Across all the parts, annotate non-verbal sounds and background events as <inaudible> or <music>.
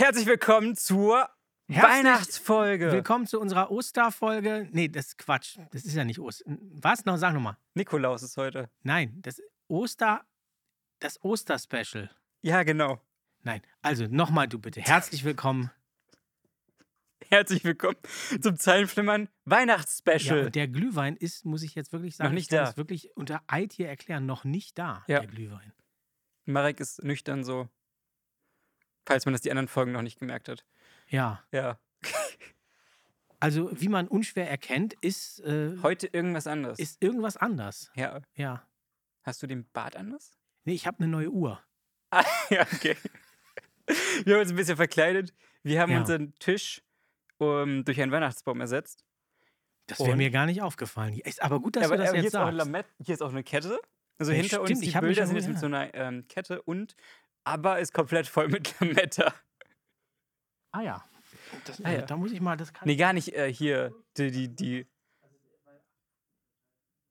Herzlich willkommen zur Herzlich Weihnachtsfolge. Willkommen zu unserer Osterfolge. Nee, das ist Quatsch. Das ist ja nicht Ostern. Was noch? Sag nochmal. Nikolaus ist heute. Nein, das Oster, das Osterspecial. Ja, genau. Nein, also nochmal du bitte. Herzlich willkommen. Herzlich willkommen zum Zeilenflimmern Weihnachtsspecial. Ja, und der Glühwein ist, muss ich jetzt wirklich sagen, Noch nicht da. das wirklich unter Eid hier erklären, noch nicht da, Ja. der Glühwein. Marek ist nüchtern so. Falls man das die anderen Folgen noch nicht gemerkt hat. Ja, Ja. <laughs> also wie man unschwer erkennt, ist, äh, Heute irgendwas anderes. ist irgendwas anders. ja. Ja. Hast du den Bart anders? Nee, ich habe eine neue Uhr. <laughs> Ah, ja, okay. <laughs> Wir haben uns ein bisschen verkleidet. Wir haben Ja. unseren Tisch um, durch einen Weihnachtsbaum ersetzt. Das wäre mir gar nicht aufgefallen. Ist aber gut, dass aber du das aber hier, jetzt ist auch sagst. Lamett, hier ist auch eine Kette. Also Ja, hinter uns stimmt, die ich hab mich Bilder sind jetzt mit so einer ähm, Kette und aber ist komplett voll mit <laughs> Lametta. Ah ja. Das, Ah, äh, ja. Da muss ich mal, das kann Nee, gar nicht äh, hier. Die, die, die,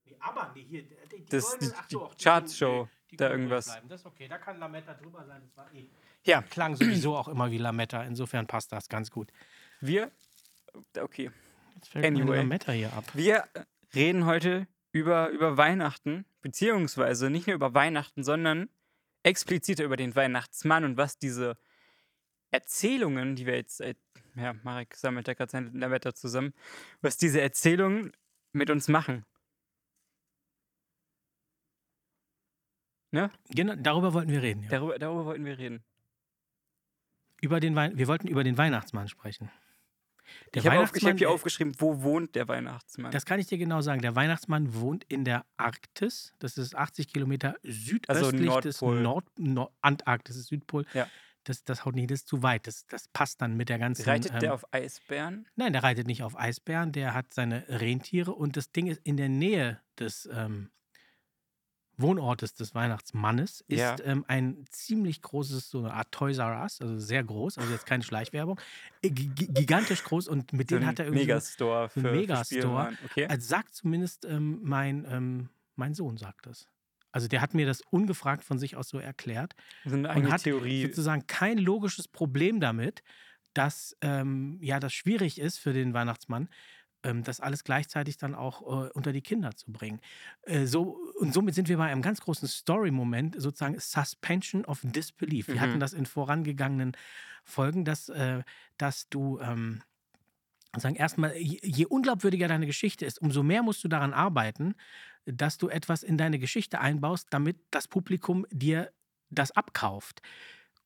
Nee, aber nee, hier, die, die Das- goldenen- die- ach die so, die Chartshow, da irgendwas. bleiben. Das ist okay, da kann Lametta drüber sein. Das war eh. Ja. Klang sowieso auch immer wie Lametta, insofern passt das ganz gut. wir. Okay. Jetzt fällt Anyway. Lametta hier ab. Wir reden heute über, über Weihnachten, beziehungsweise nicht nur über Weihnachten, sondern expliziter über den Weihnachtsmann und was diese Erzählungen, die wir jetzt seit, ja, Marek sammelt ja gerade sein Lametta zusammen, was diese Erzählungen mit uns machen. Ne? Genau, darüber wollten wir reden. Ja. Darüber, darüber wollten wir reden. Über den Wein wir wollten über den Weihnachtsmann sprechen. Der ich habe auf, hab hier aufgeschrieben, wo wohnt der Weihnachtsmann? Das kann ich dir genau sagen. Der Weihnachtsmann wohnt in der Arktis. Das ist 80 Kilometer südöstlich des Nordpol. Nord, Nord Antarktis, ist Südpol. Ja. Das, das haut nicht, das ist zu weit. Das, das passt dann mit der ganzen. Reitet der ähm, auf Eisbären? Nein, der reitet nicht auf Eisbären, der hat seine Rentiere und das Ding ist in der Nähe des ähm, Wohnortes des Weihnachtsmannes ist Ja. ähm, ein ziemlich großes, so eine Art Toys R Us, also sehr groß, also jetzt keine Schleichwerbung, äh, gi- gi- gigantisch groß und mit So denen hat er irgendwie. Megastore für, Megastore. Okay. Also sagt zumindest ähm, mein, ähm, mein Sohn sagt das. Also der hat mir das ungefragt von sich aus so erklärt So eine und hat Theorie. sozusagen kein logisches Problem damit, dass ähm, ja das schwierig ist für den Weihnachtsmann, das alles gleichzeitig dann auch äh, unter die Kinder zu bringen. Äh, so, und somit sind wir bei einem ganz großen Story-Moment, sozusagen Suspension of Disbelief. Wir Mhm. hatten das in vorangegangenen Folgen, dass, äh, dass du ähm, sagen erstmal, je, je unglaubwürdiger deine Geschichte ist, umso mehr musst du daran arbeiten, dass du etwas in deine Geschichte einbaust, damit das Publikum dir das abkauft.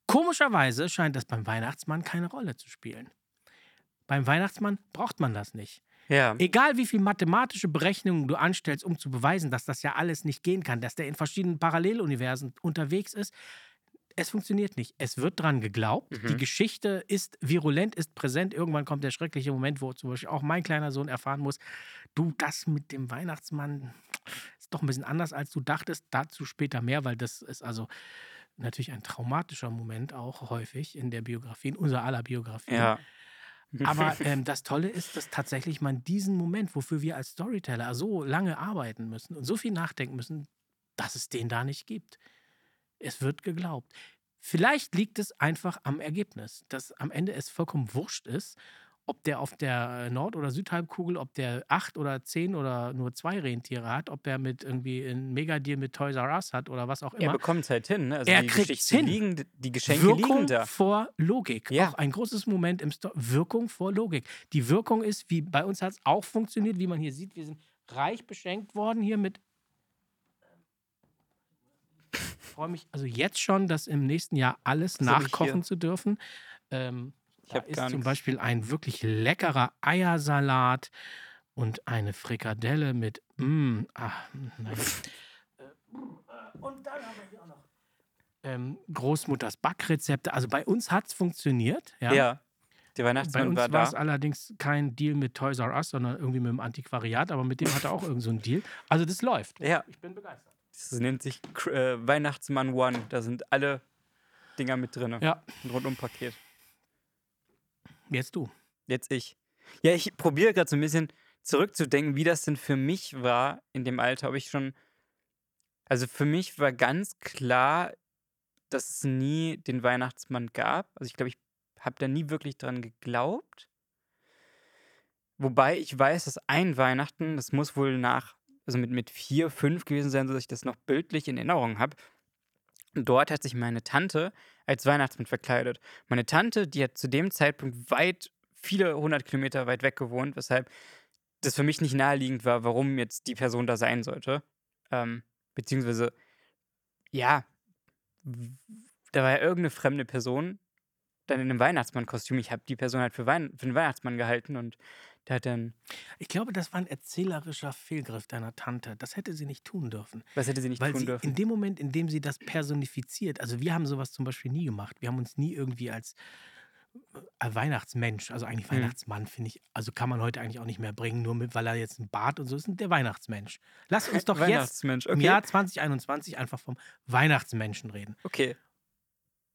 Komischerweise scheint das beim Weihnachtsmann keine Rolle zu spielen. Beim Weihnachtsmann braucht man das nicht. Ja. Egal wie viel mathematische Berechnungen du anstellst, um zu beweisen, dass das ja alles nicht gehen kann, dass der in verschiedenen Paralleluniversen unterwegs ist, es funktioniert nicht. Es wird dran geglaubt. Die Mhm. Geschichte ist virulent, ist präsent. Irgendwann kommt der schreckliche Moment, wo zum Beispiel auch mein kleiner Sohn erfahren muss, du, das mit dem Weihnachtsmann ist doch ein bisschen anders, als du dachtest. Dazu später mehr, weil das ist also natürlich ein traumatischer Moment auch häufig in der Biografie, in unserer aller Biografie. ja. Aber <laughs> ähm, das Tolle ist, dass tatsächlich man diesen Moment, wofür wir als Storyteller so lange arbeiten müssen und so viel nachdenken müssen, dass es den da nicht gibt. Es wird geglaubt. Vielleicht liegt es einfach am Ergebnis, dass am Ende es vollkommen wurscht ist, ob der auf der Nord- oder Südhalbkugel, ob der acht oder zehn oder nur zwei Rentiere hat, ob er mit irgendwie einen Megadeal mit Toys R Us hat oder was auch er immer. bekommt es halt hin. Ne? Also Er die kriegt's Geschichten hin. Liegen, die Geschenke Wirkung liegen da. vor Logik. Ja. Auch ein großes Moment im Sto Wirkung vor Logik. Die Wirkung ist, wie bei uns hat es auch funktioniert, wie man hier sieht, wir sind reich beschenkt worden hier mit. Ich freue mich also jetzt schon, das im nächsten Jahr alles nachkochen zu dürfen. Ähm, Ich da ist zum. Beispiel ein wirklich leckerer Eiersalat und eine Frikadelle mit. Mm, ach, nein. Äh, und dann haben wir hier auch noch ähm, Großmutters Backrezepte. Also bei uns hat es funktioniert. Ja. Ja. Bei Weihnachtsmann uns war es allerdings kein Deal mit Toys R Us, sondern irgendwie mit dem Antiquariat, aber mit dem hat er auch irgend so einen Deal. Also das läuft. Ja. Ich bin begeistert. Das nennt sich äh, Weihnachtsmann One. Da sind alle Dinger mit drin. Ja, Ein Rundumpaket. Jetzt du. Jetzt ich. Ja, ich probiere gerade so ein bisschen zurückzudenken, wie das denn für mich war in dem Alter. Ob ich schon. Also für mich war ganz klar, dass es nie den Weihnachtsmann gab. Also ich glaube, ich habe da nie wirklich dran geglaubt. Wobei ich weiß, dass ein Weihnachten, das muss wohl nach, also mit, mit vier, fünf gewesen sein, sodass ich das noch bildlich in Erinnerung habe. Dort hat sich meine Tante als Weihnachtsmann verkleidet. Meine Tante, die hat zu dem Zeitpunkt weit, viele hundert Kilometer weit weg gewohnt, weshalb das für mich nicht naheliegend war, warum jetzt die Person da sein sollte. Ähm, beziehungsweise, ja, da war ja irgendeine fremde Person dann in einem Weihnachtsmannkostüm. Ich habe die Person halt für, Wein für einen Weihnachtsmann gehalten und der hat dann. Ich glaube, das war ein erzählerischer Fehlgriff deiner Tante. Das hätte sie nicht tun dürfen. Was hätte sie nicht Weil tun sie dürfen? in dem Moment, in dem sie das personifiziert, also wir haben sowas zum Beispiel nie gemacht. Wir haben uns nie irgendwie als äh, Weihnachtsmensch, also eigentlich Hm. Weihnachtsmann, finde ich, also kann man heute eigentlich auch nicht mehr bringen, nur mit, weil er jetzt einen Bart und so ist, der Weihnachtsmensch. Lass uns doch jetzt Weihnachtsmensch, im okay. Jahr 2021 einfach vom Weihnachtsmenschen reden. Okay.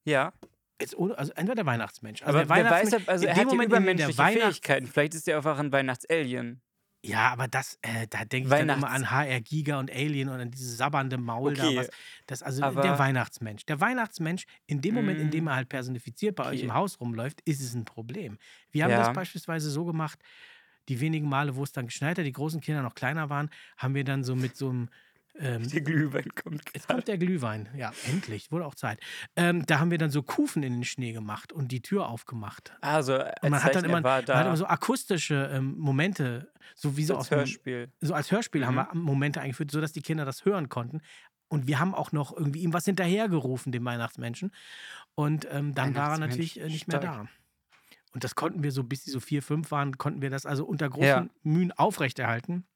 Ja, Jetzt also entweder der Weihnachtsmensch. Also aber der weiß, Weihnachtsmensch, ob, also in er dem hat Moment, der übermenschliche Fähigkeiten. Vielleicht ist er einfach ein Weihnachtsalien. Ja, aber das, äh, da denke ich dann immer an HR Giga und Alien und an dieses sabbernde Maul Okay, da. Was, das, also aber- der Weihnachtsmensch. Der Weihnachtsmensch, in dem Moment, in dem Mm, er halt personifiziert bei euch okay. im Haus rumläuft, ist es ein Problem. Wir haben das Ja. beispielsweise so gemacht, die wenigen Male, wo es dann geschneit hat, die großen Kinder noch kleiner waren, haben wir dann so mit so einem ähm, Der Glühwein kommt Jetzt gerade. kommt der Glühwein. Ja, endlich. Wurde auch Zeit. Ähm, da haben wir dann so Kufen in den Schnee gemacht und die Tür aufgemacht. Also, Und man als hat dann Zeichen, immer, er man hat immer so akustische ähm, Momente, so wie so als Hörspiel. so als Hörspiel haben Mhm. wir Momente eingeführt, sodass die Kinder das hören konnten. Und wir haben auch noch irgendwie ihm was hinterhergerufen, dem Weihnachtsmenschen. Und ähm, dann war er natürlich äh, nicht mehr stark. da. Und das konnten wir so, bis sie so vier, fünf waren, konnten wir das also unter großen Ja. Mühen aufrechterhalten.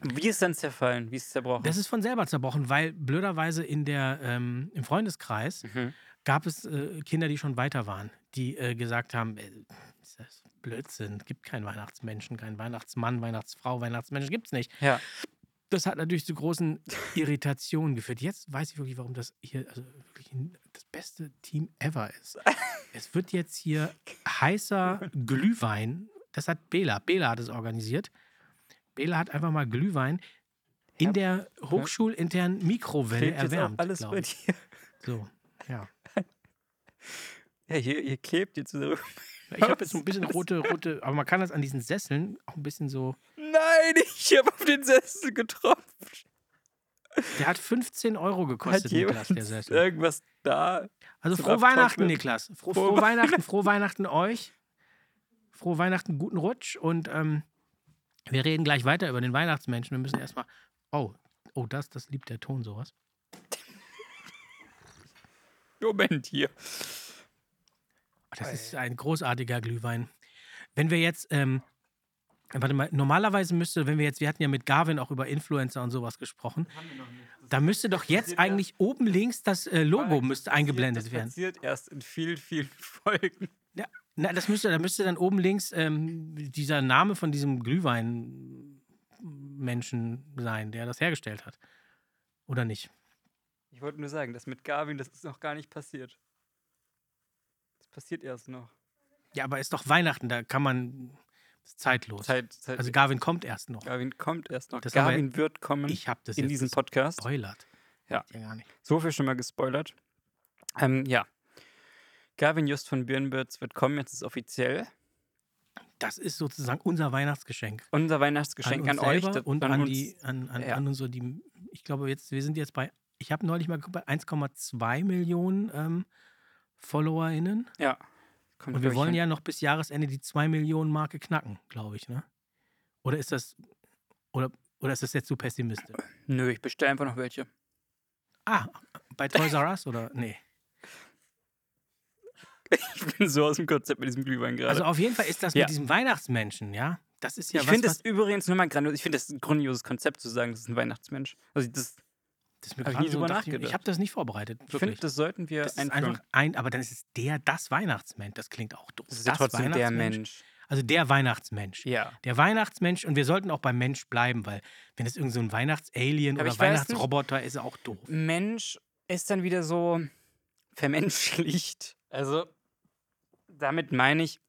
Wie ist dann zerfallen? Wie ist es zerbrochen? Das ist von selber zerbrochen, weil blöderweise in der, ähm, im Freundeskreis mhm. gab es äh, Kinder, die schon weiter waren, die äh, gesagt haben, äh, das ist Blödsinn, es gibt keinen Weihnachtsmenschen, keinen Weihnachtsmann, Weihnachtsfrau, Weihnachtsmenschen gibt es nicht. Ja. Das hat natürlich zu großen Irritationen geführt. Jetzt weiß ich wirklich, warum das hier also wirklich das beste Team ever ist. <laughs> Es wird jetzt hier heißer Glühwein, das hat Bela, Bela hat es organisiert. Bela hat einfach mal Glühwein in der hochschulinternen Mikrowelle Klebt jetzt auch erwärmt. alles bei dir. So, ja. <laughs> Ja, hier, hier klebt jetzt so. Ich habe jetzt <laughs> so ein bisschen rote, <laughs> rote, aber man kann das an diesen Sesseln auch ein bisschen so. Nein, ich habe auf den Sessel getropft. Der hat 15 Euro Hat gekostet, Niklas, jemand der Sessel. irgendwas da? Also frohe Weihnachten? Niklas. Frohe, Frohe frohe Weihnachten, frohe Weihnachten euch. Frohe Weihnachten, guten Rutsch. Und ähm, wir reden gleich weiter über den Weihnachtsmenschen. Wir müssen erstmal. Oh, oh, das, das liebt der Ton sowas. <laughs> Moment hier. Das ist ein großartiger Glühwein. Wenn wir jetzt, ähm, warte mal, normalerweise müsste, wenn wir jetzt, wir hatten ja mit Garvin auch über Influencer und sowas gesprochen, da müsste doch jetzt eigentlich oben links das äh, Logo müsste eingeblendet das werden. passiert erst in vielen, vielen <laughs> Folgen. Ja, na, das müsste, da müsste dann oben links ähm, dieser Name von diesem Glühwein-Menschen sein, der das hergestellt hat. Oder nicht? Ich wollte nur sagen, das mit Garvin, das ist noch gar nicht passiert. Das passiert erst noch. Ja, aber ist doch Weihnachten, da kann man. Zeitlos. Zeit, Zeit. Also Garvin kommt erst noch. Garvin kommt erst noch. Das Garvin wird kommen Ich habe das in diesem Podcast. gespoilert. Ja. ja gar nicht. So viel schon mal gespoilert. Ähm, ja. Garvin Just von Birnbirds wird kommen, jetzt ist es offiziell. Das ist sozusagen unser Weihnachtsgeschenk. Unser Weihnachtsgeschenk an, uns euch das- und an an, uns. die, an, an, Ja. an unsere, die, ich glaube jetzt, wir sind jetzt bei, ich habe neulich mal bei 1,2 Millionen ähm, FollowerInnen. Ja. Kommt, Und wir wollen hin. ja noch bis Jahresende die 2 Millionen Marke knacken, glaube ich, ne? Oder ist das, oder, oder ist das jetzt zu pessimistisch? Nö, ich bestelle einfach noch welche. Ah, bei Toys R Us oder? Nee. <laughs> Ich bin so aus dem Konzept mit diesem Glühwein gerade. Also auf jeden Fall ist das Ja. mit diesem Weihnachtsmenschen, ja? Das ist ja ich finde es übrigens nochmal grandios. Ich finde das ein grandioses Konzept zu sagen, das ist ein Weihnachtsmensch. Also das, das ist mir hab ich so dachte ich, ich nachgedacht. habe das nicht vorbereitet, ich finde, wirklich. das sollten wir Das ist einfach ein, aber dann ist es der, das Weihnachtsmensch. Das klingt auch doof. das ist ja trotzdem der Weihnachtsmensch. Mensch. Also der Weihnachtsmensch. Ja. Der Weihnachtsmensch und wir sollten auch beim Mensch bleiben, weil wenn es irgend so ein Weihnachtsalien Aber oder Weihnachtsroboter ist, er auch doof. Mensch ist dann wieder so vermenschlicht. Also, damit meine ich,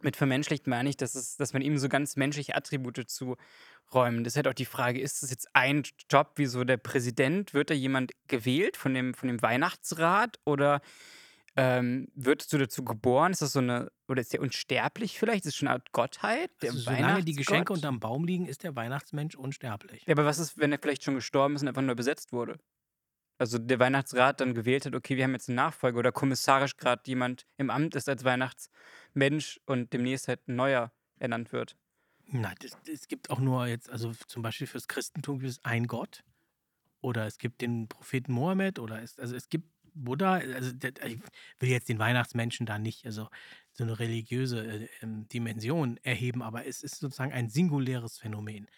mit vermenschlicht meine ich, dass, es, dass man ihm so ganz menschliche Attribute zuräumen. Das ist halt auch die Frage, ist das jetzt ein Job wie so der Präsident? Wird da jemand gewählt von dem, von dem Weihnachtsrat? Oder Ähm, würdest du dazu geboren? Ist das so eine, oder ist der unsterblich vielleicht? Ist das schon eine Art Gottheit? Der Also, solange die Geschenke unterm Baum liegen, ist der Weihnachtsmensch unsterblich. Ja, aber was ist, wenn er vielleicht schon gestorben ist und einfach nur besetzt wurde? Also der Weihnachtsrat dann gewählt hat, okay, wir haben jetzt einen Nachfolger oder kommissarisch gerade jemand im Amt ist als Weihnachtsmensch und demnächst halt ein neuer ernannt wird. Nein, es gibt auch nur jetzt, also zum Beispiel fürs Christentum gibt es einen Gott. Oder es gibt den Propheten Mohammed oder es, also es gibt Buddha. Also ich will jetzt den Weihnachtsmenschen da nicht also so eine religiöse äh, ähm, Dimension erheben, aber es ist sozusagen ein singuläres Phänomen.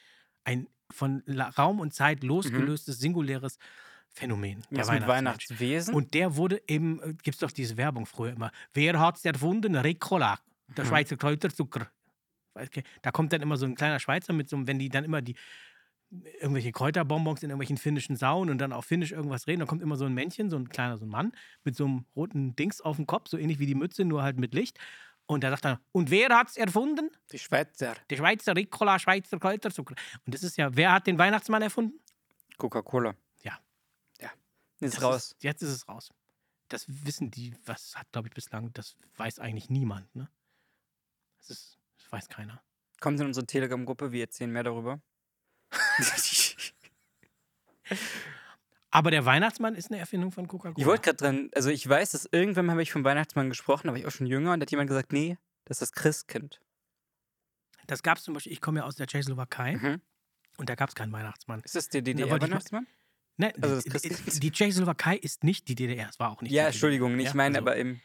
Ein von Raum und Zeit losgelöstes, singuläres Phänomen. Der Was mit Weihnachtsmensch. Weihnachtswesen? Und der wurde eben, gibt es doch diese Werbung früher immer. Wer hat's erfunden? Ricola, der Mhm. Schweizer Kräuterzucker. Okay. Da kommt dann immer so ein kleiner Schweizer mit so, einem- wenn die dann immer die irgendwelche Kräuterbonbons in irgendwelchen finnischen Sauen und dann auf Finnisch irgendwas reden, dann kommt immer so ein Männchen, so ein kleiner, so ein Mann mit so einem roten Dings auf dem Kopf, so ähnlich wie die Mütze, nur halt mit Licht. Und da sagt er, und wer hat's erfunden? die Schweizer. Der Schweizer Ricola, Schweizer Kräuterzucker. Und das ist ja, wer hat den Weihnachtsmann erfunden? Coca-Cola. Ist Das raus. Ist, jetzt ist es raus. Das wissen die, was hat, glaube ich, bislang, das weiß eigentlich niemand, ne? Das, ist, das weiß keiner. Kommt in unsere Telegram-Gruppe, wir erzählen mehr darüber. Aber der Weihnachtsmann ist eine Erfindung von Coca-Cola. ich wollte gerade dran, also ich weiß, dass irgendwann habe ich vom Weihnachtsmann gesprochen, war ich auch schon jünger und da hat jemand gesagt, nee, das ist das Christkind. Das gab es zum Beispiel, ich komme ja aus der Tschechoslowakei Mhm. und da gab es keinen Weihnachtsmann. Ist das der DDR-Weihnachtsmann? Nein, Also die- die Tschechoslowakei ist nicht die DDR, es war auch nicht Ja, Entschuldigung, ich meine Also, aber im.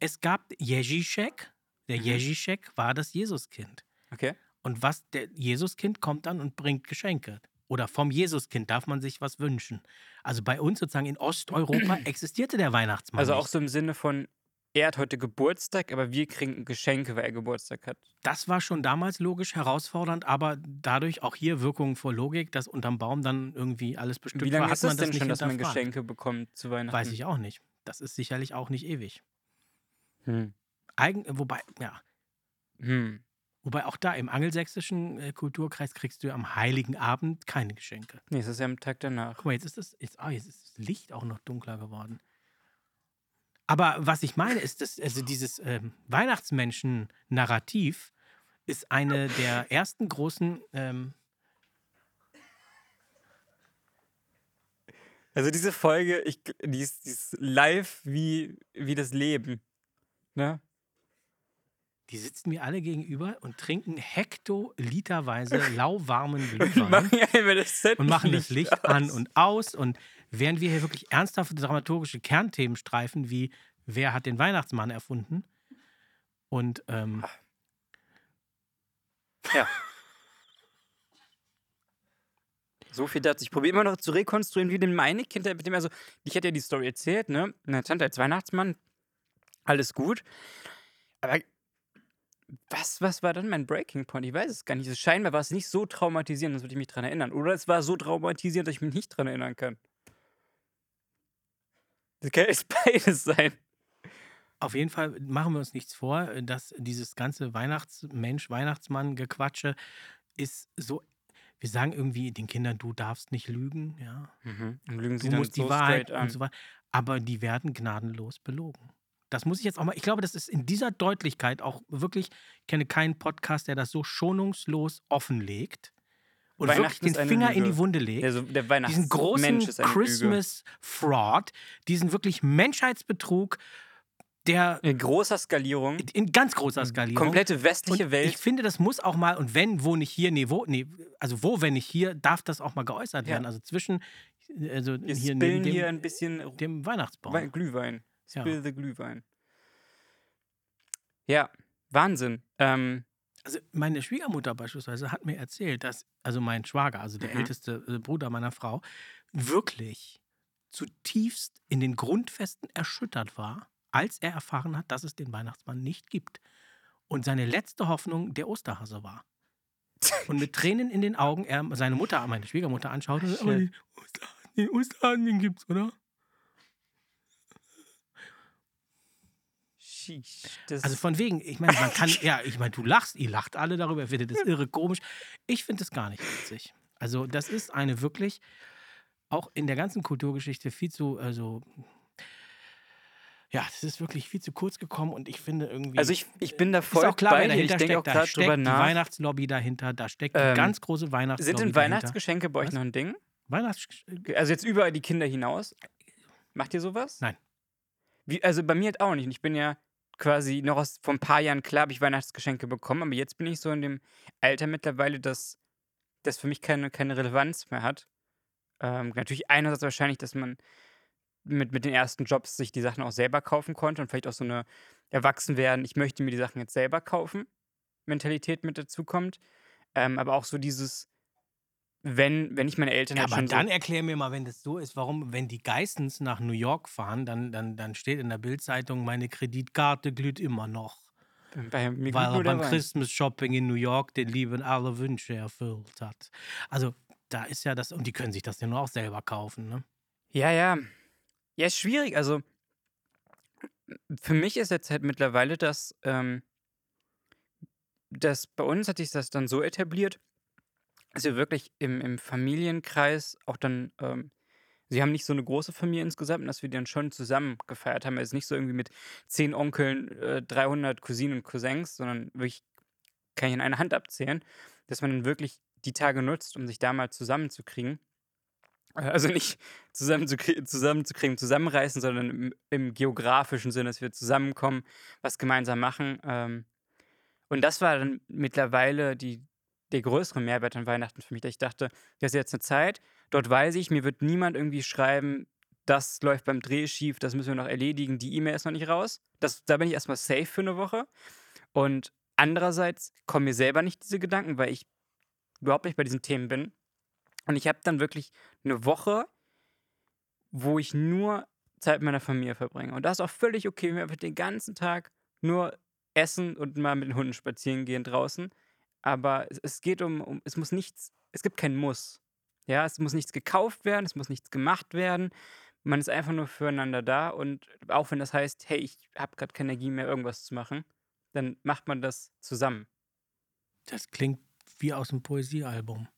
Es gab Ježišek, der Mhm. Ježišek war das Jesuskind. Okay. Und was der Jesuskind kommt dann und bringt Geschenke. Oder vom Jesuskind darf man sich was wünschen. Also bei uns sozusagen in Osteuropa <clears throat> existierte der Weihnachtsmann Also auch nicht. so im Sinne von, er hat heute Geburtstag, aber wir kriegen Geschenke, weil er Geburtstag hat. Das war schon damals logisch herausfordernd, aber dadurch auch hier Wirkung vor Logik, dass unterm Baum dann irgendwie alles bestimmt Wie lange war, hat ist man es das denn schon, dass man. Geschenke bekommt zu Weihnachten? Weiß ich auch nicht. Das ist sicherlich auch nicht ewig. Hm. Eigen, wobei, ja, Hm. wobei auch da im angelsächsischen äh, Kulturkreis kriegst du am Heiligen Abend keine Geschenke. Nee, es ist ja am Tag danach. Guck mal, jetzt ist das, jetzt, ah, jetzt ist das Licht auch noch dunkler geworden. Aber was ich meine, ist, dass also dieses ähm, Weihnachtsmenschen-Narrativ ist eine der ersten großen ähm, Also diese Folge, ich, die, ist, die ist live wie, wie das Leben. Ne? Die sitzen mir alle gegenüber und trinken hektoliterweise <laughs> lauwarmen Und Glühwein Set und machen das Licht aus. an und aus. Und während wir hier wirklich ernsthafte dramaturgische Kernthemen streifen, wie wer hat den Weihnachtsmann erfunden und ähm, Ja. <laughs> So viel dazu. Ich probiere immer noch zu rekonstruieren, wie denn meine Kindheit mit dem, also ich hätte ja die Story erzählt, ne? Meine Tante als Weihnachtsmann, alles gut. Aber was, was war dann mein Breaking Point? Ich weiß es gar nicht. Also scheinbar war es nicht so traumatisierend, würde ich mich dran erinnern. Oder es war so traumatisierend, dass ich mich nicht dran erinnern kann. Das kann jetzt <laughs> beides sein. Auf jeden Fall machen wir uns nichts vor, dass dieses ganze Weihnachtsmensch, Weihnachtsmann-Gequatsche ist so. Wir sagen irgendwie den Kindern, du darfst nicht lügen, ja. Mhm. Und lügen sie Du dann musst so die Wahrheit an. und so weiter. Aber die werden gnadenlos belogen. Das muss ich jetzt auch mal. Ich glaube, das ist in dieser Deutlichkeit auch wirklich. Ich kenne keinen Podcast, der das so schonungslos offenlegt und wirklich den Finger in Lüge. die Wunde legt. Also der diesen großen. Christmas-Fraud, diesen wirklich Menschheitsbetrug, der In großer Skalierung. in ganz großer Skalierung. Komplette westliche und Welt. Ich finde, das muss auch mal, und wenn, wo nicht hier, nee, wo, nee, also wo, wenn nicht hier, darf das auch mal geäußert Ja. werden. Also zwischen, also Wir hier neben dem, hier ein bisschen dem Weihnachtsbaum. Wein, Glühwein. Ja. Spill the Glühwein. Ja, Wahnsinn. Ähm, Also meine Schwiegermutter beispielsweise hat mir erzählt, dass, also mein Schwager, also der Mhm. älteste äh, Bruder meiner Frau, wirklich zutiefst in den Grundfesten erschüttert war, als er erfahren hat, dass es den Weihnachtsmann nicht gibt. Und seine letzte Hoffnung der Osterhase war. Und mit Tränen in den Augen er seine Mutter, meine Schwiegermutter anschaut und sagt, aber Shit. den Osterhasen, den gibt's, oder? sheesh, das Also von wegen, ich meine, man kann, ja, ich meine, du lachst, ihr lacht alle darüber, ihr findet das irre komisch. Ich finde das gar nicht witzig. Also das ist eine wirklich, auch in der ganzen Kulturgeschichte viel zu, also, Ja, das ist wirklich viel zu kurz gekommen und ich finde irgendwie. Also ich, ich bin da ist voll auch klar, bei dir. Ich dahinter denke auch gerade steckt drüber die nach. Weihnachtslobby dahinter, da steckt die Ähm, ganz große Weihnachtslobby Sind denn dahinter. Weihnachtsgeschenke bei euch Was? noch ein Ding? Weihnachts Also jetzt über die Kinder hinaus? Macht ihr sowas? Nein. Wie, also bei mir halt auch nicht. Und ich bin ja quasi noch aus, vor ein paar Jahren, klar habe ich Weihnachtsgeschenke bekommen, aber jetzt bin ich so in dem Alter mittlerweile, dass das für mich keine, keine Relevanz mehr hat. Ähm, natürlich einerseits wahrscheinlich, dass man mit, mit den ersten Jobs sich die Sachen auch selber kaufen konnte und vielleicht auch so eine Erwachsenwerden, ich möchte mir die Sachen jetzt selber kaufen, Mentalität mit dazu kommt. Ähm, aber auch so dieses, wenn, wenn ich meine Eltern Ja, halt aber dann so, erklär mir mal, wenn das so ist, warum, wenn die Geistens nach New York fahren, dann, dann, dann steht in der Bildzeitung, meine Kreditkarte glüht immer noch. bei mir weil er beim. Christmas Shopping in New York den Lieben alle Wünsche erfüllt hat. Also da ist ja das, und die können sich das ja nur auch selber kaufen, ne? Ja, ja. Ja, ist schwierig. Also, für mich ist jetzt halt mittlerweile das, ähm, das bei uns hat sich das dann so etabliert, dass wir wirklich im, im Familienkreis auch dann, ähm, sie haben nicht so eine große Familie insgesamt, dass wir die dann schon zusammen gefeiert haben. Also nicht so irgendwie mit zehn Onkeln, äh, 300 Cousinen und Cousins, sondern wirklich, kann ich in einer Hand abzählen, dass man dann wirklich die Tage nutzt, um sich da mal zusammenzukriegen. Äh, Also nicht <laughs> zusammenzukrie zusammenzukriegen, zusammenreißen, sondern im, im geografischen Sinne, dass wir zusammenkommen, was gemeinsam machen. Ähm, und das war dann mittlerweile die, der größere Mehrwert an Weihnachten für mich, dass ich dachte, das ist jetzt eine Zeit, dort weiß ich, mir wird niemand irgendwie schreiben, das läuft beim Dreh schief, das müssen wir noch erledigen, die E-Mail ist noch nicht raus. Das, da bin ich erstmal safe für eine Woche. Und andererseits kommen mir selber nicht diese Gedanken, weil ich überhaupt nicht bei diesen Themen bin. Und ich habe dann wirklich eine Woche, wo ich nur Zeit mit meiner Familie verbringe. Und das ist auch völlig okay, wenn wir einfach den ganzen Tag nur essen und mal mit den Hunden spazieren gehen draußen. Aber es, es geht um, um, es muss nichts, es gibt kein Muss. Ja, es muss nichts gekauft werden, es muss nichts gemacht werden. Man ist einfach nur füreinander da und auch wenn das heißt, hey, ich habe gerade keine Energie mehr, irgendwas zu machen, dann macht man das zusammen. Das klingt wie aus einem Poesiealbum.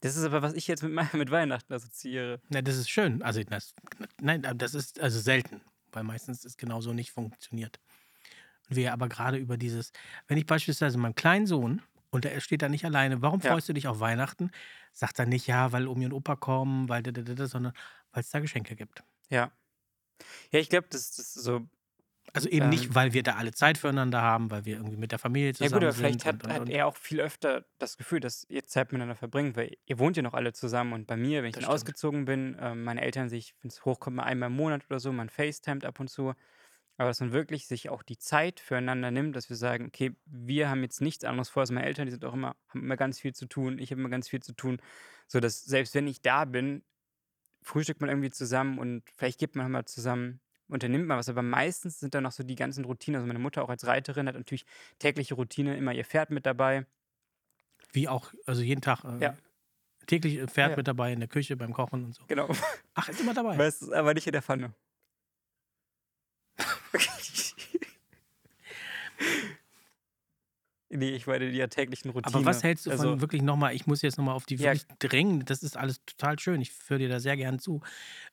Das ist aber, was ich jetzt mit, <laughs> mit Weihnachten assoziiere. Na, das ist schön. Also das, nein, das ist also selten, weil meistens es genauso nicht funktioniert. Wir aber gerade über dieses, wenn ich beispielsweise meinem kleinen Sohn, und er steht da nicht alleine, warum Ja. freust du dich auf Weihnachten? Sagt er nicht, ja, weil Omi und Opa kommen, weil da, da, da, da, sondern weil es da Geschenke gibt. Ja. Ja, ich glaube, das, das ist so. Also eben Ähm. nicht, weil wir da alle Zeit füreinander haben, weil wir irgendwie mit der Familie Ja, zusammen gut, aber sind. vielleicht hat, und, und, hat er auch viel öfter das Gefühl, dass ihr Zeit miteinander verbringt, weil ihr wohnt ja noch alle zusammen und bei mir, wenn ich dann stimmt. ausgezogen bin, ähm, meine Eltern sich, wenn es hochkommt, mal einmal im Monat oder so, man FaceTimet ab und zu. Aber dass man wirklich sich auch die Zeit füreinander nimmt, dass wir sagen, okay, wir haben jetzt nichts anderes vor als meine Eltern, die sind auch immer, haben immer ganz viel zu tun, ich habe immer ganz viel zu tun. So dass selbst wenn ich da bin, frühstückt man irgendwie zusammen und vielleicht gibt man mal zusammen, unternimmt man was, aber meistens sind da noch so die ganzen Routinen. Also meine Mutter auch als Reiterin hat natürlich tägliche Routine, immer ihr Pferd mit dabei. Wie auch, also jeden Tag äh, Ja. täglich äh, Pferd Ja. mit dabei in der Küche beim Kochen und so. Genau. Ach, ist immer dabei. Ist aber nicht in der Pfanne. <laughs> nee, ich meine die täglichen Routine. Aber was hältst du von Also, wirklich nochmal, ich muss jetzt nochmal auf die Ja. wirklich drängen, das ist alles total schön, ich führe dir da sehr gern zu.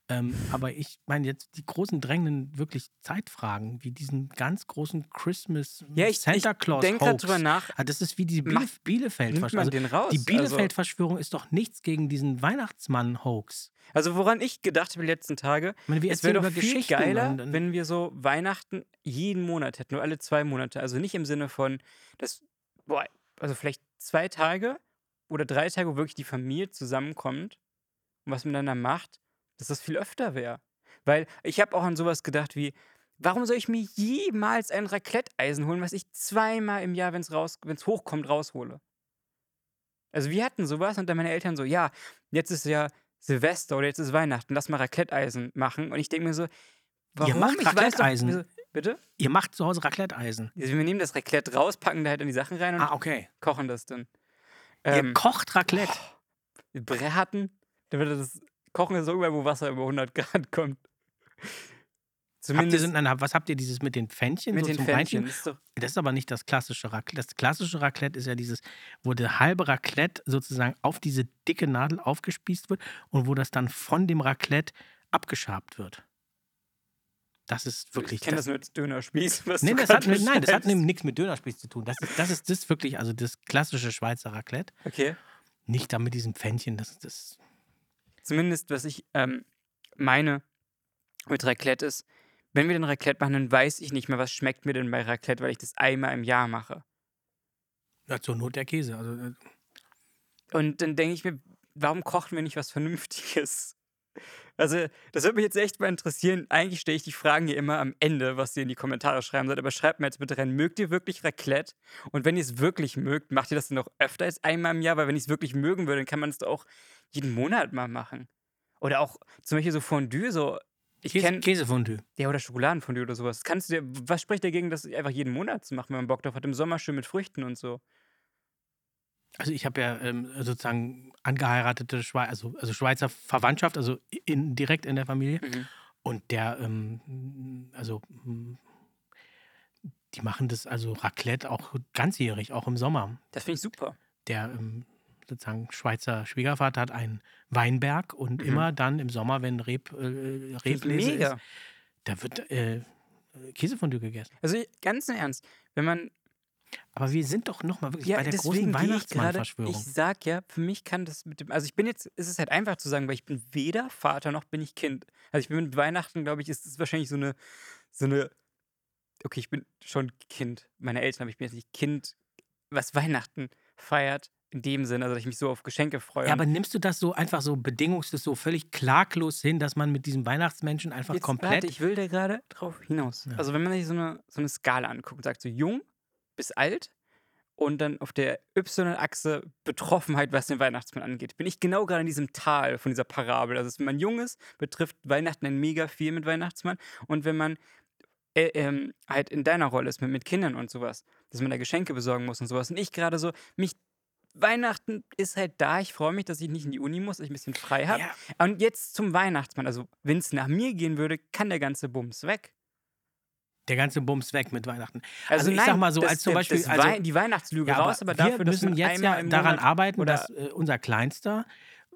Ähm, aber ich meine jetzt die großen drängenden wirklich Zeitfragen, wie diesen ganz großen Christmas Ja, ich- Santa Claus denk grad Hoax. drüber nach. Ah, das ist wie die Bielef bielefeld Nimmt man also? Die Also- Bielefeld-Verschwörung ist doch nichts gegen diesen Weihnachtsmann-Hoax. Also woran ich gedacht habe die letzten Tage, Ich meine, wir es wäre doch viel geiler, wenn wir so Weihnachten jeden Monat hätten, nur alle zwei Monate. Also nicht im Sinne von, das, boah, also vielleicht zwei Tage oder drei Tage, wo wirklich die Familie zusammenkommt und was miteinander macht, dass das viel öfter wäre. Weil ich habe auch an sowas gedacht wie, warum soll ich mir jemals ein Raclette-Eisen holen, was ich zweimal im Jahr, wenn es hochkommt, raushole? Also wir hatten sowas und dann meine Eltern so, ja, jetzt ist ja Silvester oder jetzt ist Weihnachten, lass mal Raclette-Eisen machen. Und ich denke mir so, warum? macht weiß doch- Raclette-Eisen? wieso- Bitte? ihr macht zu Hause Raclette-Eisen. Also wir nehmen das Raclette raus, packen da halt dann die Sachen rein und Ah, okay. kochen das dann. ihr Ähm, kocht Raclette. wir braten, dann wird das Kochen ist so überall, wo Wasser über 100 Grad kommt. Habt ihr, Zumindest so- nein, was habt ihr dieses mit den Pfännchen? mit so den Pfännchen. Das ist Das ist aber nicht das klassische Raclette. Das klassische Raclette ist ja dieses, wo der halbe Raclette sozusagen auf diese dicke Nadel aufgespießt wird und wo das dann von dem Raclette abgeschabt wird. Das ist wirklich. Ich kenne das nur als Dönerspieß. Was Nein, du das hat, nein, das hat nichts mit Dönerspieß zu tun. Das ist, das ist das wirklich, also das klassische Schweizer Raclette. Okay. Nicht da mit diesem Pfännchen, das ist das. Zumindest, was ich ähm, meine mit Raclette ist, wenn wir den Raclette machen, dann weiß ich nicht mehr, was schmeckt mir denn bei Raclette, weil ich das einmal im Jahr mache. Ja, zur Not der Käse. Also, äh, Und dann denke ich mir, warum kochen wir nicht was Vernünftiges? <laughs> Also, das würde mich jetzt echt mal interessieren. Eigentlich stelle ich die Fragen hier immer am Ende, was ihr in die Kommentare schreiben sollt. Aber schreibt mir jetzt bitte rein, mögt ihr wirklich Raclette? Und wenn ihr es wirklich mögt, macht ihr das dann auch öfter als einmal im Jahr? Weil wenn ich es wirklich mögen würde, dann kann man es doch auch jeden Monat mal machen. Oder auch zum Beispiel so Fondue, so. Ich Käse, kenne. Käsefondue. Ja, oder Schokoladenfondue oder sowas. Kannst du dir, was spricht dagegen, das einfach jeden Monat zu machen, wenn man Bock drauf hat? Im Sommer schön mit Früchten und so. Also ich habe ja ähm, sozusagen angeheiratete Schweizer, also, also Schweizer Verwandtschaft, also in, direkt in der Familie. Mhm. Und der, ähm, also die machen das also Raclette auch ganzjährig, auch im Sommer. Das finde ich super. Der ähm, sozusagen Schweizer Schwiegervater hat einen Weinberg und Mhm. immer dann im Sommer, wenn Reb, äh, Reblese mega. ist, da wird äh, Käsefondue gegessen. Also ganz im Ernst, wenn man Aber wir sind doch nochmal wirklich Ja, bei der großen. Weihnachtsmann-Verschwörung. Ich sag ja, für mich kann das mit dem. Also ich bin jetzt, ist es halt einfach zu sagen, weil ich bin weder Vater noch bin ich Kind. Also ich bin mit Weihnachten, glaube ich, ist es wahrscheinlich so eine, so eine. Okay, ich bin schon Kind. Meine Eltern, aber ich bin jetzt nicht Kind, was Weihnachten feiert. In dem Sinne, also dass ich mich so auf Geschenke freue. Ja, aber nimmst du das so einfach so bedingungslos, so völlig klaglos hin, dass man mit diesem Weihnachtsmenschen einfach Jetzt, komplett. Warte, ich will da gerade drauf hinaus. Ja. Also, wenn man sich so eine, so eine Skala anguckt und sagt, so jung bis alt und dann auf der Y-Achse Betroffenheit, was den Weihnachtsmann angeht, bin ich genau gerade in diesem Tal von dieser Parabel. Also, wenn man jung ist, betrifft Weihnachten ein mega viel mit Weihnachtsmann. Und wenn man äh, ähm, halt in deiner Rolle ist, mit, mit Kindern und sowas, dass man da Geschenke besorgen muss und sowas. Und ich gerade so, mich. Weihnachten ist halt da. Ich freue mich, dass ich nicht in die Uni muss, dass ich ein bisschen frei habe. Ja, Und jetzt zum Weihnachtsmann. Also, wenn es nach mir gehen würde, kann der ganze Bums weg. der ganze Bums weg mit Weihnachten. Also, Also ich nein, sag mal so, das, als zum Beispiel- also- Wei- die Weihnachtslüge Ja, raus, aber wir dafür, dass müssen jetzt ja daran Monat arbeiten, oder- dass äh, unser Kleinster,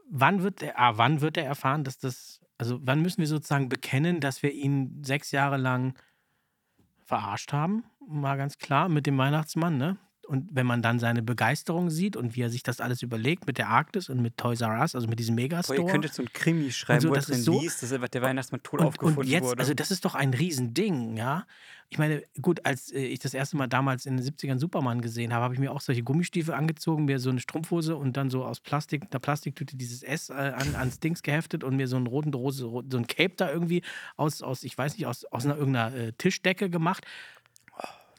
wann wird er, ah, wann wird er erfahren, dass das, also wann müssen wir sozusagen bekennen, dass wir ihn sechs Jahre lang verarscht haben, mal ganz klar, mit dem Weihnachtsmann, ne? Und wenn man dann seine Begeisterung sieht und wie er sich das alles überlegt mit der Arktis und mit Toys R Us, also mit diesem Boah, Megastore. ihr könntet so ein Krimi schreiben, so, wo das ist so- liest, dass der Weihnachtsmann tot und, aufgefunden und jetzt, wurde. also das ist doch ein Riesending, ja. Ich meine, gut, als äh, ich das erste Mal damals in den 70ern Superman gesehen habe, habe ich mir auch solche Gummistiefel angezogen, mir so eine Strumpfhose und dann so aus Plastik, einer Plastiktüte dieses S äh, an, ans Dings geheftet und mir so einen roten Rose, so ein Cape da irgendwie aus, aus ich weiß nicht, aus, aus einer irgendeiner äh, Tischdecke gemacht.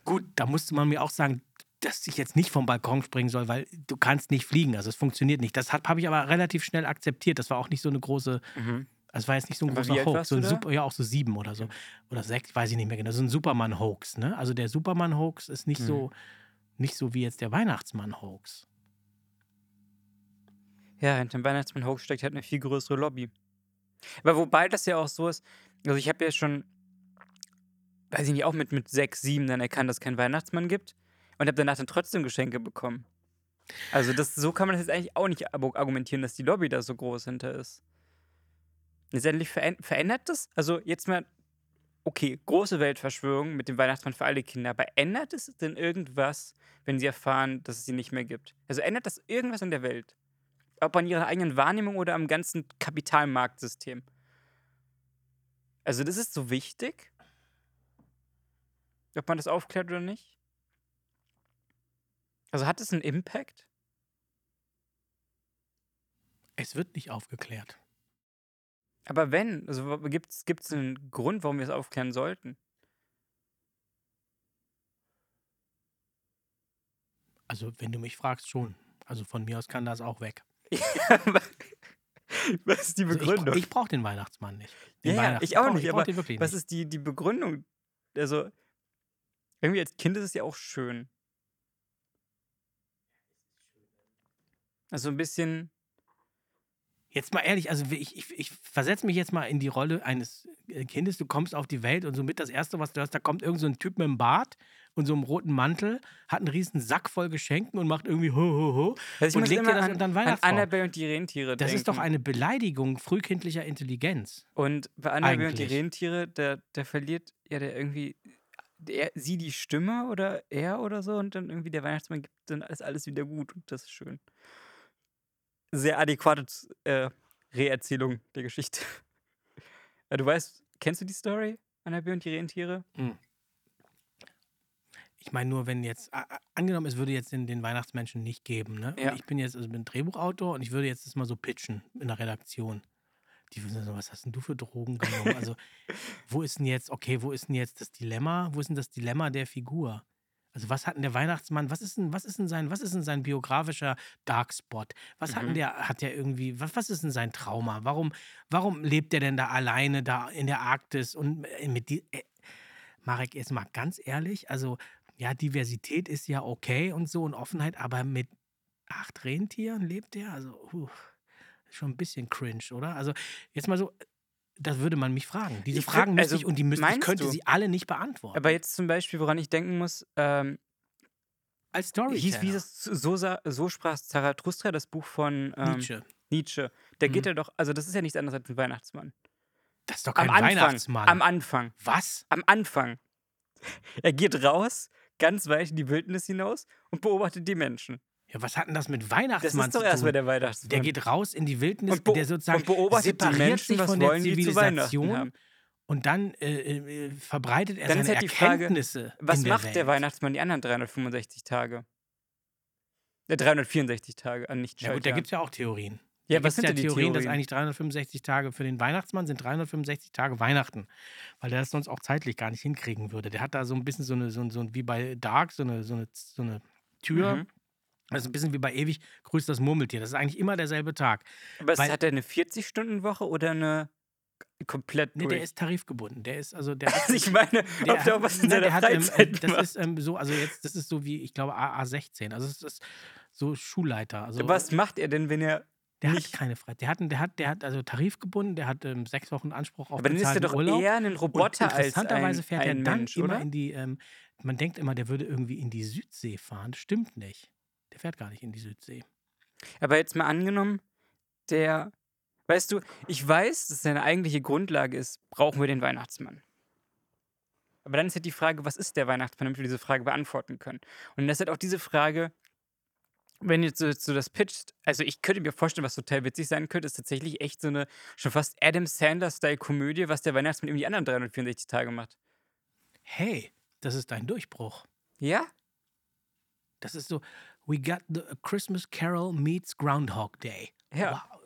Gut, da musste man mir auch sagen, dass ich jetzt nicht vom Balkon springen soll, weil du kannst nicht fliegen, also es funktioniert nicht. Das habe ich aber relativ schnell akzeptiert. Das war auch nicht so eine große, mhm. also es war jetzt nicht so ein Aber großer Hoax. So ein? Super, ja, auch so sieben oder so. Oder sechs, weiß ich nicht mehr genau. So ein Superman-Hoax, ne? Also der Superman-Hoax ist nicht Mhm. so, nicht so wie jetzt der Weihnachtsmann-Hoax. Ja, hinter dem Weihnachtsmann-Hoax steckt halt eine viel größere Lobby. Aber wobei das ja auch so ist, also ich habe ja schon, weiß ich nicht, auch mit, mit sechs, sieben dann erkannt, dass es keinen Weihnachtsmann gibt und habe danach dann trotzdem Geschenke bekommen. Also das, so kann man das jetzt eigentlich auch nicht argu- argumentieren, dass die Lobby da so groß hinter ist. Letztendlich veränd verändert das, also jetzt mal, okay, große Weltverschwörung mit dem Weihnachtsmann für alle Kinder, aber ändert es denn irgendwas, wenn sie erfahren, dass es sie nicht mehr gibt? Also ändert das irgendwas in der Welt? ob an ihrer eigenen Wahrnehmung oder am ganzen Kapitalmarktsystem. Also das ist so wichtig, ob man das aufklärt oder nicht. Also hat es einen Impact? Es wird nicht aufgeklärt. Aber wenn, also gibt es einen Grund, warum wir es aufklären sollten? Also wenn du mich fragst, schon. Also von mir aus kann das auch weg. <laughs> Was ist die Also Begründung? ich ich brauche den Weihnachtsmann nicht. Den Ja, Weihnachts- ich auch nicht, Ich aber den wirklich Was nicht. ist die, die Begründung? Also, irgendwie als Kind ist es ja auch schön. Also ein bisschen. Jetzt mal ehrlich, also ich, ich, ich versetze mich jetzt mal in die Rolle eines äh, Kindes, du kommst auf die Welt und somit das Erste, was du hast, da kommt irgend so ein Typ mit einem Bart und so einem roten Mantel, hat einen riesen Sack voll Geschenken und macht irgendwie ho, ho, ho Also und legt dir das an, unter den an Weihnachtsbaum. Annabelle und die Rentiere Das denken. ist doch eine Beleidigung frühkindlicher Intelligenz. Und bei Annabelle und die Eigentlich. Rentiere, der, der verliert ja der irgendwie der, sie die Stimme oder er oder so und dann irgendwie der Weihnachtsmann gibt dann ist alles wieder gut und das ist schön. Sehr adäquate äh, Reerzählung der Geschichte. Ja, <laughs> du weißt, kennst du die Story? Annabelle und die Rentiere? Ich meine nur, wenn jetzt, angenommen, es würde jetzt den, den Weihnachtsmenschen nicht geben, ne? Ja. Ich bin jetzt, also bin Drehbuchautor und ich würde jetzt das mal so pitchen in der Redaktion. Die würden so, was hast denn du für Drogen genommen? Also, <laughs> wo ist denn jetzt, okay, wo ist denn jetzt das Dilemma? Wo ist denn das Dilemma der Figur? Also, was hat denn der Weihnachtsmann, was ist denn, was ist denn sein, was ist denn sein biografischer Darkspot? Was hat denn Mhm. der, hat der irgendwie, was, was ist denn sein Trauma? Warum, warum lebt er denn da alleine da in der Arktis und äh, mit die, äh, Marek, jetzt mal ganz ehrlich, also ja, Diversität ist ja okay und so und Offenheit, aber mit acht Rentieren lebt er? Also, puh, schon ein bisschen cringe, oder? Also, jetzt mal so, das würde man mich fragen. Diese Ich Fragen müsste also, ich und die müsste ich könnte du? sie alle nicht beantworten. Aber jetzt zum Beispiel, woran ich denken muss, ähm, als Story. hieß, wie es so, so sprach Zarathustra, das Buch von ähm, Nietzsche. Nietzsche. Da geht Mhm. er doch, also das ist ja nichts anderes als ein Weihnachtsmann. Das ist doch Am kein Anfang. Weihnachtsmann. Am Anfang. Was? Am Anfang. Er geht raus, ganz weit in die Wildnis hinaus und beobachtet die Menschen. Ja, was hat denn das mit Das Weihnachtsmann ist doch zu erstmal tun? der Weihnachtsmann. Der geht raus in die Wildnis, der sozusagen die separiert Menschen, sich von der zu Zivilisation und dann äh, äh, verbreitet er Dann seine halt die Frage, Erkenntnisse. Was der macht Welt. der Weihnachtsmann die anderen 365 Tage? Äh, 364 Tage an nicht Ja gut, da gibt es ja auch Theorien. Ja, da was sind ja die Theorien, dass Theorien? eigentlich 365 Tage für den Weihnachtsmann sind 365 Tage Weihnachten, weil der das sonst auch zeitlich gar nicht hinkriegen würde. Der hat da so ein bisschen so eine, so, ein- so ein- wie bei Dark, so eine, so eine, so eine Tür. Mhm. Das ist ein bisschen wie bei Ewig grüßt das Murmeltier. Das ist eigentlich immer derselbe Tag. Aber weil- hat er eine 40-Stunden-Woche oder eine komplett Nee, der ist tarifgebunden. Der ist also der <laughs> Also ich meine, der ob der auch was in nein, seiner der hat, ähm, Freizeit äh, das macht. ist ähm, so, also jetzt, das ist so wie, ich glaube, AA16. Also es ist so Schulleiter. Also was macht er denn, wenn er der nicht- hat keine Freizeit. Der hat, der hat, der hat also tarifgebunden, der hat ähm, sechs Wochen Anspruch auf Aber dann ist er doch Urlaub. eher ein Und Roboter als ein, interessanterweise fährt er ein dann Mensch, immer oder? in die, ähm, man denkt immer, der würde irgendwie in die Südsee fahren. Stimmt nicht. Der fährt gar nicht in die Südsee. Aber jetzt mal angenommen, der, weißt du, ich weiß, dass seine eigentliche Grundlage ist, brauchen wir den Weihnachtsmann. Aber dann ist halt die Frage, was ist der Weihnachtsmann, damit wir diese Frage beantworten können. Und das ist halt auch diese Frage, wenn jetzt so, so das pitcht, also ich könnte mir vorstellen, was total witzig sein könnte, ist tatsächlich echt so eine schon fast Adam Sandler-Style-Komödie, was der Weihnachtsmann irgendwie die anderen 364 Tage macht. Hey, das ist dein Durchbruch. Ja? Das ist so, we got the a Christmas Carol meets Groundhog Day. Ja. Wow.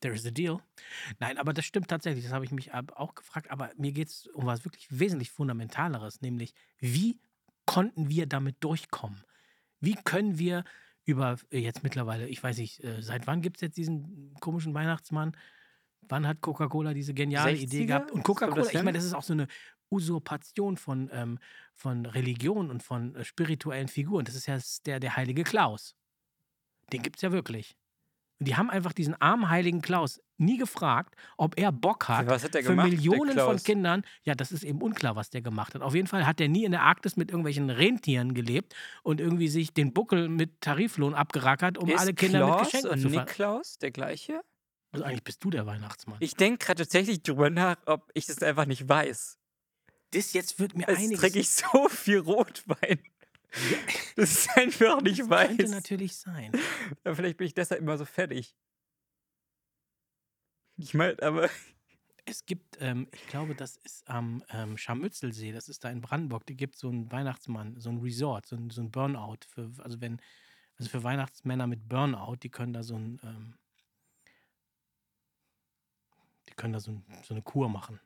There's a deal. Nein, aber das stimmt tatsächlich. Das habe ich mich auch gefragt. Aber mir geht es um was wirklich wesentlich Fundamentaleres, nämlich wie konnten wir damit durchkommen? Wie können wir über äh, jetzt mittlerweile, ich weiß nicht, äh, seit wann gibt es jetzt diesen komischen Weihnachtsmann? Wann hat Coca-Cola diese geniale Idee 60er? gehabt? Und Coca-Cola, ich meine, das ist auch so eine Usurpation von, ähm, von Religion und von äh, spirituellen Figuren. Das ist ja der, der heilige Klaus. Den gibt es ja wirklich. Und die haben einfach diesen armen heiligen Klaus nie gefragt, ob er Bock hat, was hat der für gemacht, der Millionen von? Kindern. Ja, das ist eben unklar, was der gemacht hat. Auf jeden Fall hat er nie in der Arktis mit irgendwelchen Rentieren gelebt und irgendwie sich den Buckel mit Tariflohn abgerackert, um ist alle Kinder Klaus mit Geschenken und zu. Niklaus der gleiche? Also eigentlich bist du der Weihnachtsmann. Ich denke gerade tatsächlich drüber nach, ob ich das einfach nicht weiß. Das jetzt wird mir Jetzt einiges... trinke ich so <laughs> viel Rotwein. Das ist einfach nicht Könnte weiß. natürlich sein. Aber vielleicht bin ich deshalb immer so fertig. Ich meine, aber Es gibt, ähm, ich glaube, das ist am ähm, Scharmützelsee, das ist da in Brandenburg, da gibt es so einen Weihnachtsmann, so ein Resort, so ein, so ein Burnout. Für, also wenn, also für Weihnachtsmänner mit Burnout, die können da so ein, ähm, die können da so, ein, so eine Kur machen.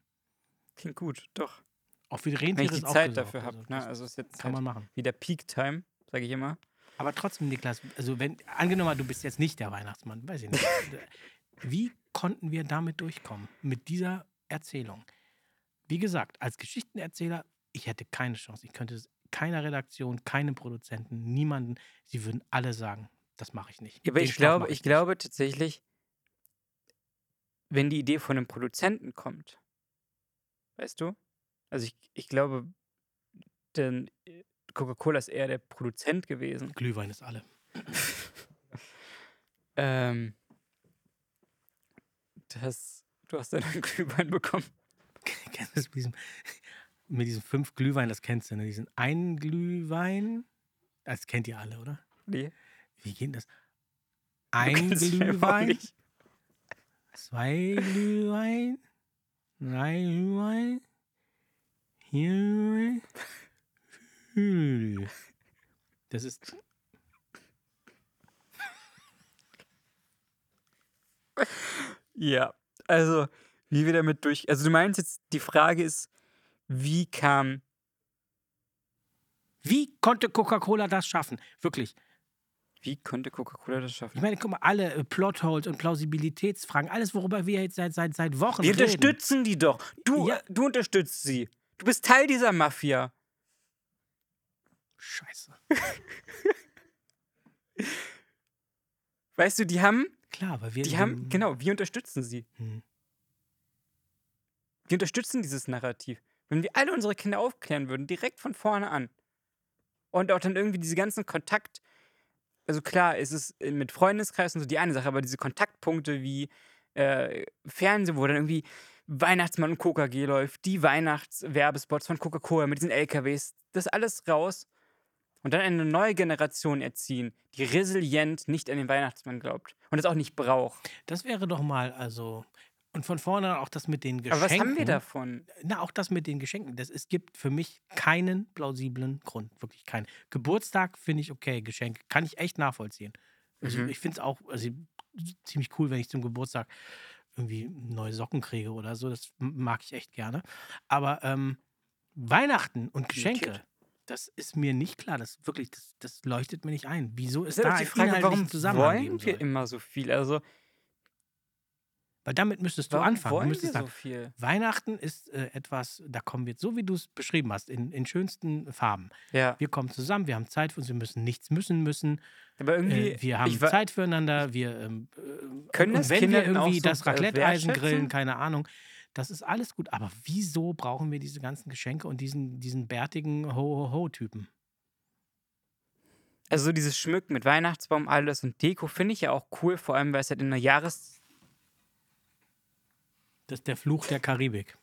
klingt gut, doch. Auch für die Wenn Rentiere ich die Zeit dafür habe. also Ne? Also ist jetzt kann halt man machen. wieder Peak Time, sage ich immer. Aber trotzdem, Niklas, also wenn, angenommen, du bist jetzt nicht der Weihnachtsmann, weiß ich nicht. <laughs> Wie konnten wir damit durchkommen? Mit dieser Erzählung? Wie gesagt, als Geschichtenerzähler, ich hätte keine Chance. Ich könnte es keiner Redaktion, keinem Produzenten, niemanden, sie würden alle sagen, das mache ich nicht. Aber Den ich Stoff glaube, ich nicht. glaube tatsächlich, wenn die Idee von einem Produzenten kommt, weißt du? Also ich, ich glaube, denn äh, Coca-Cola ist eher der Produzent gewesen. Glühwein ist alle. <laughs> Ähm, das, du hast dann <laughs> einen Glühwein bekommen. <laughs> Kennst du mit diesem, mit diesen fünf Glühwein, das kennst du, ne? Diesen einen Glühwein, das kennt ihr alle, oder? Nee. Wie geht das? Ein Glühwein, zwei Glühwein, drei Glühwein, vier Glühwein, fünf Glühwein. Das ist Ja, also wie wir damit durch. Also du meinst jetzt, die Frage ist, wie kam. Wie konnte Coca-Cola das schaffen? Wirklich. Wie konnte Coca-Cola das Ich schaffen? meine, guck mal, alle äh, Plotholes und Plausibilitätsfragen, alles, worüber wir jetzt seit, seit, seit Wochen Wir reden. unterstützen die doch. Du, Ja. du unterstützt sie. Du bist Teil dieser Mafia. Scheiße. <laughs> Weißt du, die haben, Klar, weil wir. die haben, genau, wir unterstützen sie. Hm. Wir unterstützen dieses Narrativ. Wenn wir alle unsere Kinder aufklären würden, direkt von vorne an. Und auch dann irgendwie diese ganzen Kontakt. Also klar, es ist mit Freundeskreis und so die eine Sache, aber diese Kontaktpunkte wie äh, Fernsehen, wo dann irgendwie Weihnachtsmann und Coca-G läuft, die Weihnachtswerbespots von Coca-Cola mit diesen LKWs, das alles raus. Und dann eine neue Generation erziehen, die resilient nicht an den Weihnachtsmann glaubt und das auch nicht braucht. Das wäre doch mal, also. Und von vorne auch das mit den Geschenken. Aber was haben wir davon? Na, auch das mit den Geschenken. Das, es gibt für mich keinen plausiblen Grund. Wirklich keinen. Geburtstag finde ich okay, Geschenke. Kann ich echt nachvollziehen. Also Mhm. ich finde es auch also, ziemlich cool, wenn ich zum Geburtstag irgendwie neue Socken kriege oder so. Das mag ich echt gerne. Aber ähm, Weihnachten und Geschenke, das ist mir nicht klar. Das wirklich, das, das leuchtet mir nicht ein. Wieso Das ist ist da doch die Frage, warum Zusammenhang wollen wir immer so viel? Also, Weil damit müsstest du warum anfangen. Du müsstest sagen, so? Weihnachten ist äh, etwas, da kommen wir, so wie du es beschrieben hast, in, in schönsten Farben. Ja, Wir kommen zusammen, wir haben Zeit für uns, wir müssen nichts müssen müssen. aber irgendwie, Äh, wir haben Zeit füreinander, wir ähm, äh, Können das wenn Kinder wir irgendwie so, das äh, Raclette-Eisen grillen, keine Ahnung. Das ist alles gut. Aber wieso brauchen wir diese ganzen Geschenke und diesen, diesen bärtigen Ho-Ho-Ho-Typen? also so dieses Schmücken mit Weihnachtsbaum, alles und Deko finde ich ja auch cool, vor allem weil es halt in der Jahres... Das ist der Fluch der Karibik.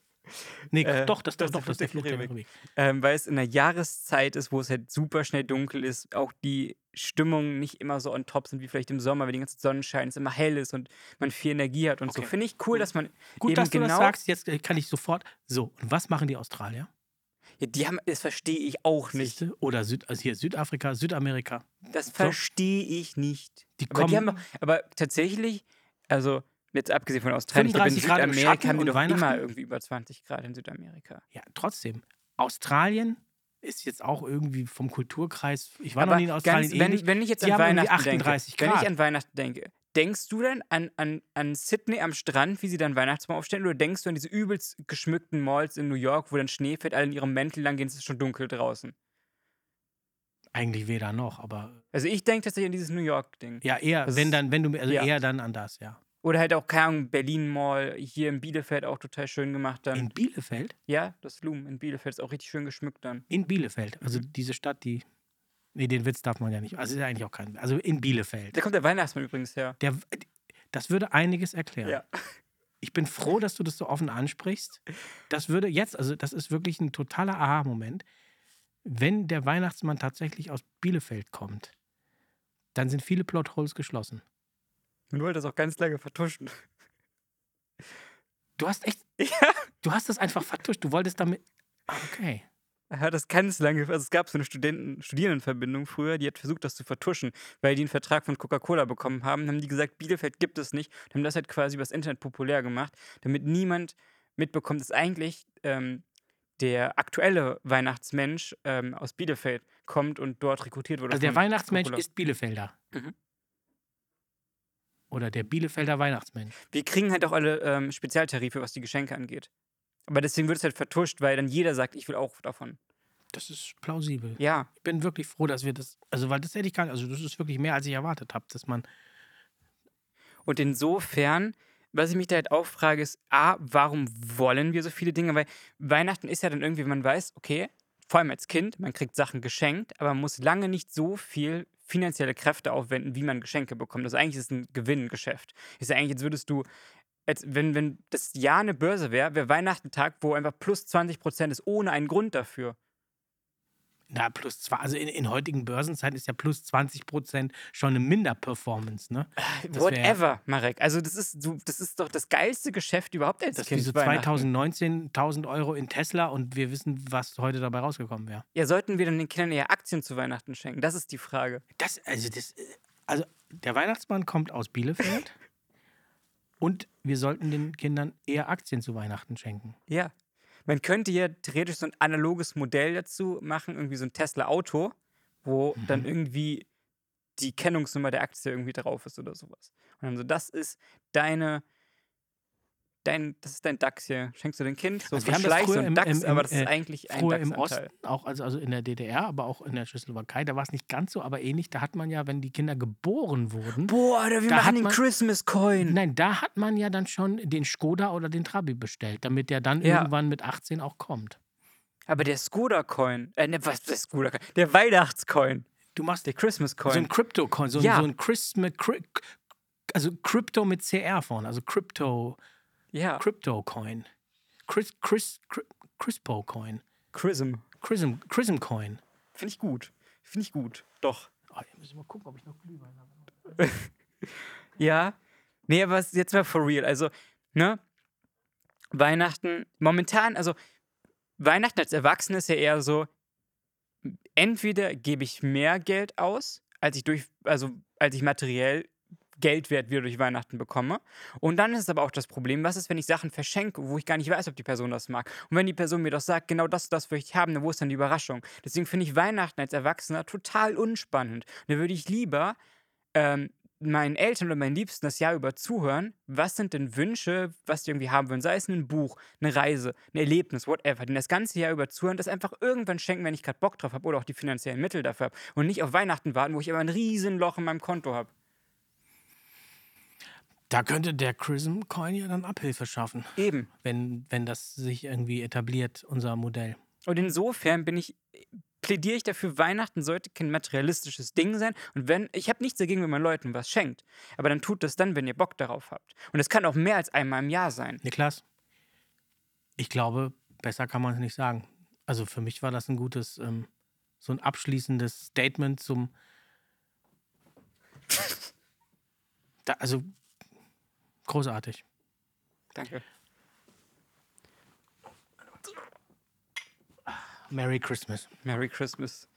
Nee, Äh, doch, das, das doch, ist der das ist der Fluch der Karibik. Ähm, weil es in der Jahreszeit ist, wo es halt super schnell dunkel ist, auch die Stimmungen nicht immer so on top sind wie vielleicht im Sommer, wenn die ganze Sonnenschein es immer hell ist und man viel Energie hat und so. Okay. Finde ich cool, dass man Gut, eben dass du genau... das sagst. Jetzt äh, kann ich sofort. So, und was machen die Australier? Ja, die haben, das verstehe ich auch nicht. Oder Süd, also hier Südafrika, Südamerika. Das verstehe ich nicht. Die aber, die kommen- haben, doch- aber tatsächlich, also jetzt abgesehen von Australien, ich glaube, in 35 Grad im Südamerika haben die und doch immer irgendwie über 20 Grad in Südamerika. Ja, trotzdem. Australien ist jetzt auch irgendwie vom Kulturkreis. Ich war aber noch nie in Australien. ganz, wenn, wenn ich jetzt Die an Weihnachten 38 denke, wenn ich an Weihnachten denke, denkst du dann an, an, an Sydney am Strand, wie sie dann Weihnachtsbaum aufstellen, oder denkst du an diese übelst geschmückten Malls in New York, wo dann Schnee fällt, alle in ihrem Mäntel lang gehen, es ist schon dunkel draußen? Eigentlich weder noch, aber Also ich denke tatsächlich an dieses New York-Ding. ja, eher, Das wenn dann, wenn du, also ja. eher dann an das, ja. Oder halt auch, keine Ahnung, Berlin Mall, hier in Bielefeld auch total schön gemacht dann. In Bielefeld? ja, das Loom in Bielefeld ist auch richtig schön geschmückt dann. In Bielefeld. Also Mhm. diese Stadt, die. Nee, den Witz darf man ja nicht. Also ist ja eigentlich auch kein. Also in Bielefeld. Da kommt der Weihnachtsmann übrigens her. Der, das würde einiges erklären. Ja. <laughs> Ich bin froh, dass du das so offen ansprichst. Das würde jetzt, also das ist wirklich ein totaler Aha-Moment. Wenn der Weihnachtsmann tatsächlich aus Bielefeld kommt, dann sind viele Plotholes geschlossen. Man wollte das auch ganz lange vertuschen. Du hast echt, <laughs> Ja. du hast das einfach vertuscht. Du wolltest damit. Ah, Okay. Er hat das ganz lange, also es gab so eine Studenten, Studierendenverbindung früher, die hat versucht, das zu vertuschen, weil die einen Vertrag von Coca-Cola bekommen haben. Haben die gesagt, Bielefeld gibt es nicht. Und haben das halt quasi übers Internet populär gemacht, damit niemand mitbekommt, dass eigentlich ähm, der aktuelle Weihnachtsmensch ähm, aus Bielefeld kommt und dort rekrutiert wurde. Also der Weihnachtsmensch ist Bielefelder. Mhm. Oder der Bielefelder Weihnachtsmensch. Wir kriegen halt auch alle ähm, Spezialtarife, was die Geschenke angeht. Aber deswegen wird es halt vertuscht, weil dann jeder sagt, ich will auch davon. Das ist plausibel. Ja, Ich bin wirklich froh, dass wir das. Also, weil das hätte ich gar nicht. Also, das ist wirklich mehr, als ich erwartet habe, dass man. Und insofern was ich mich da halt auch frage, ist, A, warum wollen wir so viele Dinge? Weil Weihnachten ist ja dann irgendwie, man weiß, okay, vor allem als Kind, man kriegt Sachen geschenkt, aber man muss lange nicht so viel finanzielle Kräfte aufwenden, wie man Geschenke bekommt. Also eigentlich ist es ein Gewinngeschäft. Ist ja eigentlich, jetzt würdest du, als wenn, wenn das Jahr eine Börse wäre, wäre Weihnachten Tag, wo einfach plus 20 Prozent ist, ohne einen Grund dafür. Na, plus zwei, also in, in heutigen Börsenzeiten ist ja plus 20 Prozent schon eine Minderperformance, ne? Das wär- Whatever, Marek. Also das ist, so, das ist doch das geilste Geschäft überhaupt als Das ist Kind. wie so Weihnachten. 2019 1000 Euro in Tesla und wir wissen, was heute dabei rausgekommen wäre. Ja, sollten wir dann den Kindern eher Aktien zu Weihnachten schenken? Das ist die Frage. Das, also das, äh, also der Weihnachtsmann kommt aus Bielefeld <laughs> und wir sollten den Kindern eher Aktien zu Weihnachten schenken. Ja. Man könnte ja theoretisch so ein analoges Modell dazu machen, irgendwie so ein Tesla-Auto, wo dann irgendwie die Kennungsnummer der Aktie irgendwie drauf ist oder sowas. Und dann so, das ist deine, dein, das ist dein DAX hier. Schenkst du dem Kind so Also wir haben das früher und im- DAX, im- im, aber das äh, ist eigentlich ein Früher im. Osten, auch also, also in der DDR, aber auch in der Tschechoslowakei, da war es nicht ganz so, aber ähnlich. Da hat man ja, wenn die Kinder geboren wurden, Boah, Alter, wir Da machen den man- Christmas-Coin. nein, da hat man ja dann schon den Skoda oder den Trabi bestellt, damit der dann Ja. irgendwann mit 18 auch kommt. Aber der Skoda-Coin, äh, ne, was, der Skoda-Coin? Der Weihnachtscoin, Du machst der Christmas-Coin. so ein Crypto-Coin, so, ein- Ja. so ein Christmas, also Crypto mit CR vorne, also Crypto, ja, Crypto-Coin. Chris, Chris, Chris, Crispo-Coin. Chrism. Chrism, Chrism-Coin. Finde ich gut. Finde ich gut. Doch. Oh, jetzt muss ich mal gucken, ob ich noch Glühwein habe. <laughs> Ja. Nee, aber jetzt mal for real. Also, ne? Weihnachten, momentan, also Weihnachten als Erwachsener ist ja eher so, entweder gebe ich mehr Geld aus, als ich durch, also als ich materiell Geldwert wieder durch Weihnachten bekomme. Und dann ist aber auch das Problem, was ist, wenn ich Sachen verschenke, wo ich gar nicht weiß, ob die Person das mag. Und wenn die Person mir doch sagt, genau das, das will ich haben, dann wo ist dann die Überraschung? Deswegen finde ich Weihnachten als Erwachsener total unspannend. Da würde ich lieber ähm, meinen Eltern oder meinen Liebsten das Jahr über zuhören, was sind denn Wünsche, was die irgendwie haben wollen, sei es ein Buch, eine Reise, ein Erlebnis, whatever, den das ganze Jahr über zuhören, das einfach irgendwann schenken, wenn ich gerade Bock drauf habe oder auch die finanziellen Mittel dafür habe und nicht auf Weihnachten warten, wo ich aber ein riesen Loch in meinem Konto habe. Da könnte der Chrism-Coin ja dann Abhilfe schaffen, Eben. wenn, wenn das sich irgendwie etabliert, unser Modell. Und insofern bin ich, plädiere ich dafür, Weihnachten sollte kein materialistisches Ding sein. Und wenn, ich habe nichts dagegen, wenn man Leuten was schenkt. Aber dann tut das dann, wenn ihr Bock darauf habt. Und es kann auch mehr als einmal im Jahr sein. Niklas, ich glaube, besser kann man es nicht sagen. Also für mich war das ein gutes, ähm, so ein abschließendes Statement zum. <laughs> Da, also großartig. Danke. Merry Christmas. Merry Christmas.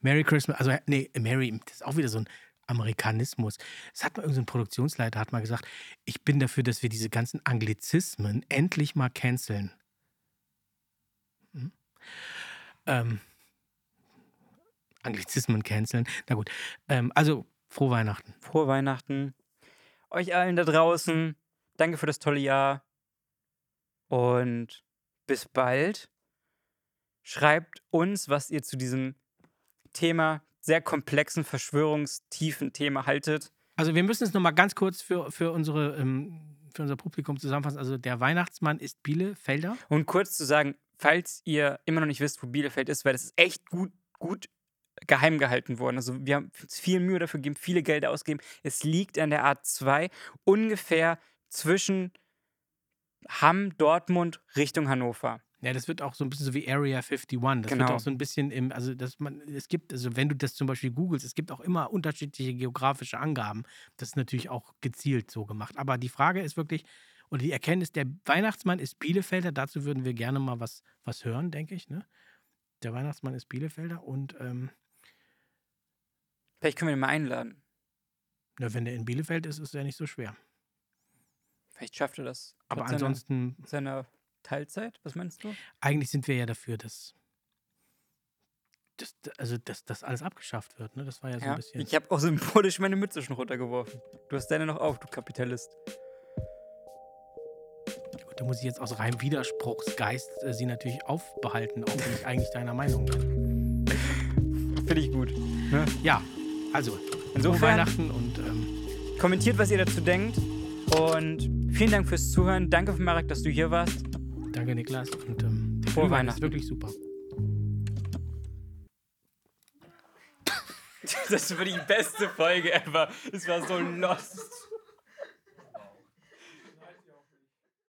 Merry Christmas, also nee, Merry, das ist auch wieder so ein Amerikanismus. Es hat mal irgendein Produktionsleiter hat mal gesagt, ich bin dafür, dass wir diese ganzen Anglizismen endlich mal canceln. Hm? Ähm, Anglizismen canceln. Na gut. Ähm, also, frohe Weihnachten. Frohe Weihnachten. Euch allen da draußen. Danke für das tolle Jahr. Und bis bald. Schreibt uns, was ihr zu diesem Thema, sehr komplexen, verschwörungstiefen Thema haltet. Also, wir müssen es nochmal ganz kurz für, für, unsere, ähm, für unser Publikum zusammenfassen. Also, der Weihnachtsmann ist Bielefelder. Und kurz zu sagen, falls ihr immer noch nicht wisst, wo Bielefeld ist, weil das ist echt gut, gut geheim gehalten worden. Also wir haben uns viel Mühe dafür gegeben, viele Gelder ausgegeben. Es liegt an der A2 ungefähr zwischen Hamm, Dortmund, Richtung Hannover. Ja, das wird auch so ein bisschen so wie Area 51. Das Genau. wird auch so ein bisschen im, also dass man, es gibt, also wenn du das zum Beispiel googelst, es gibt auch immer unterschiedliche geografische Angaben. Das ist natürlich auch gezielt so gemacht. Aber die Frage ist wirklich, oder die Erkenntnis, der Weihnachtsmann ist Bielefelder, dazu würden wir gerne mal was, was hören, denke ich. Ne? Der Weihnachtsmann ist Bielefelder und ähm, Vielleicht können wir ihn mal einladen. na, wenn der in Bielefeld ist, ist er nicht so schwer. Vielleicht schafft er das. Aber ansonsten, Seiner Teilzeit, was meinst du? eigentlich sind wir ja dafür, dass, dass, also, dass das alles abgeschafft wird. Ne? Das war ja so ein Ja. bisschen. Ich habe auch symbolisch meine Mütze schon runtergeworfen. Du hast deine noch auf, du Kapitalist. Da muss ich jetzt aus reinem Widerspruchsgeist äh, sie natürlich aufbehalten, auch wenn ich eigentlich deiner Meinung bin. <laughs> Finde ich gut. Ja, also, frohe Insofern Weihnachten und ähm, kommentiert, was ihr dazu denkt. Und Vielen Dank fürs Zuhören. Danke, Marek, dass du hier warst. Danke, Niklas. Und ähm, Frohe Glühwein ist Weihnachten. wirklich super. <laughs> Das war die beste Folge ever. Es war so lost.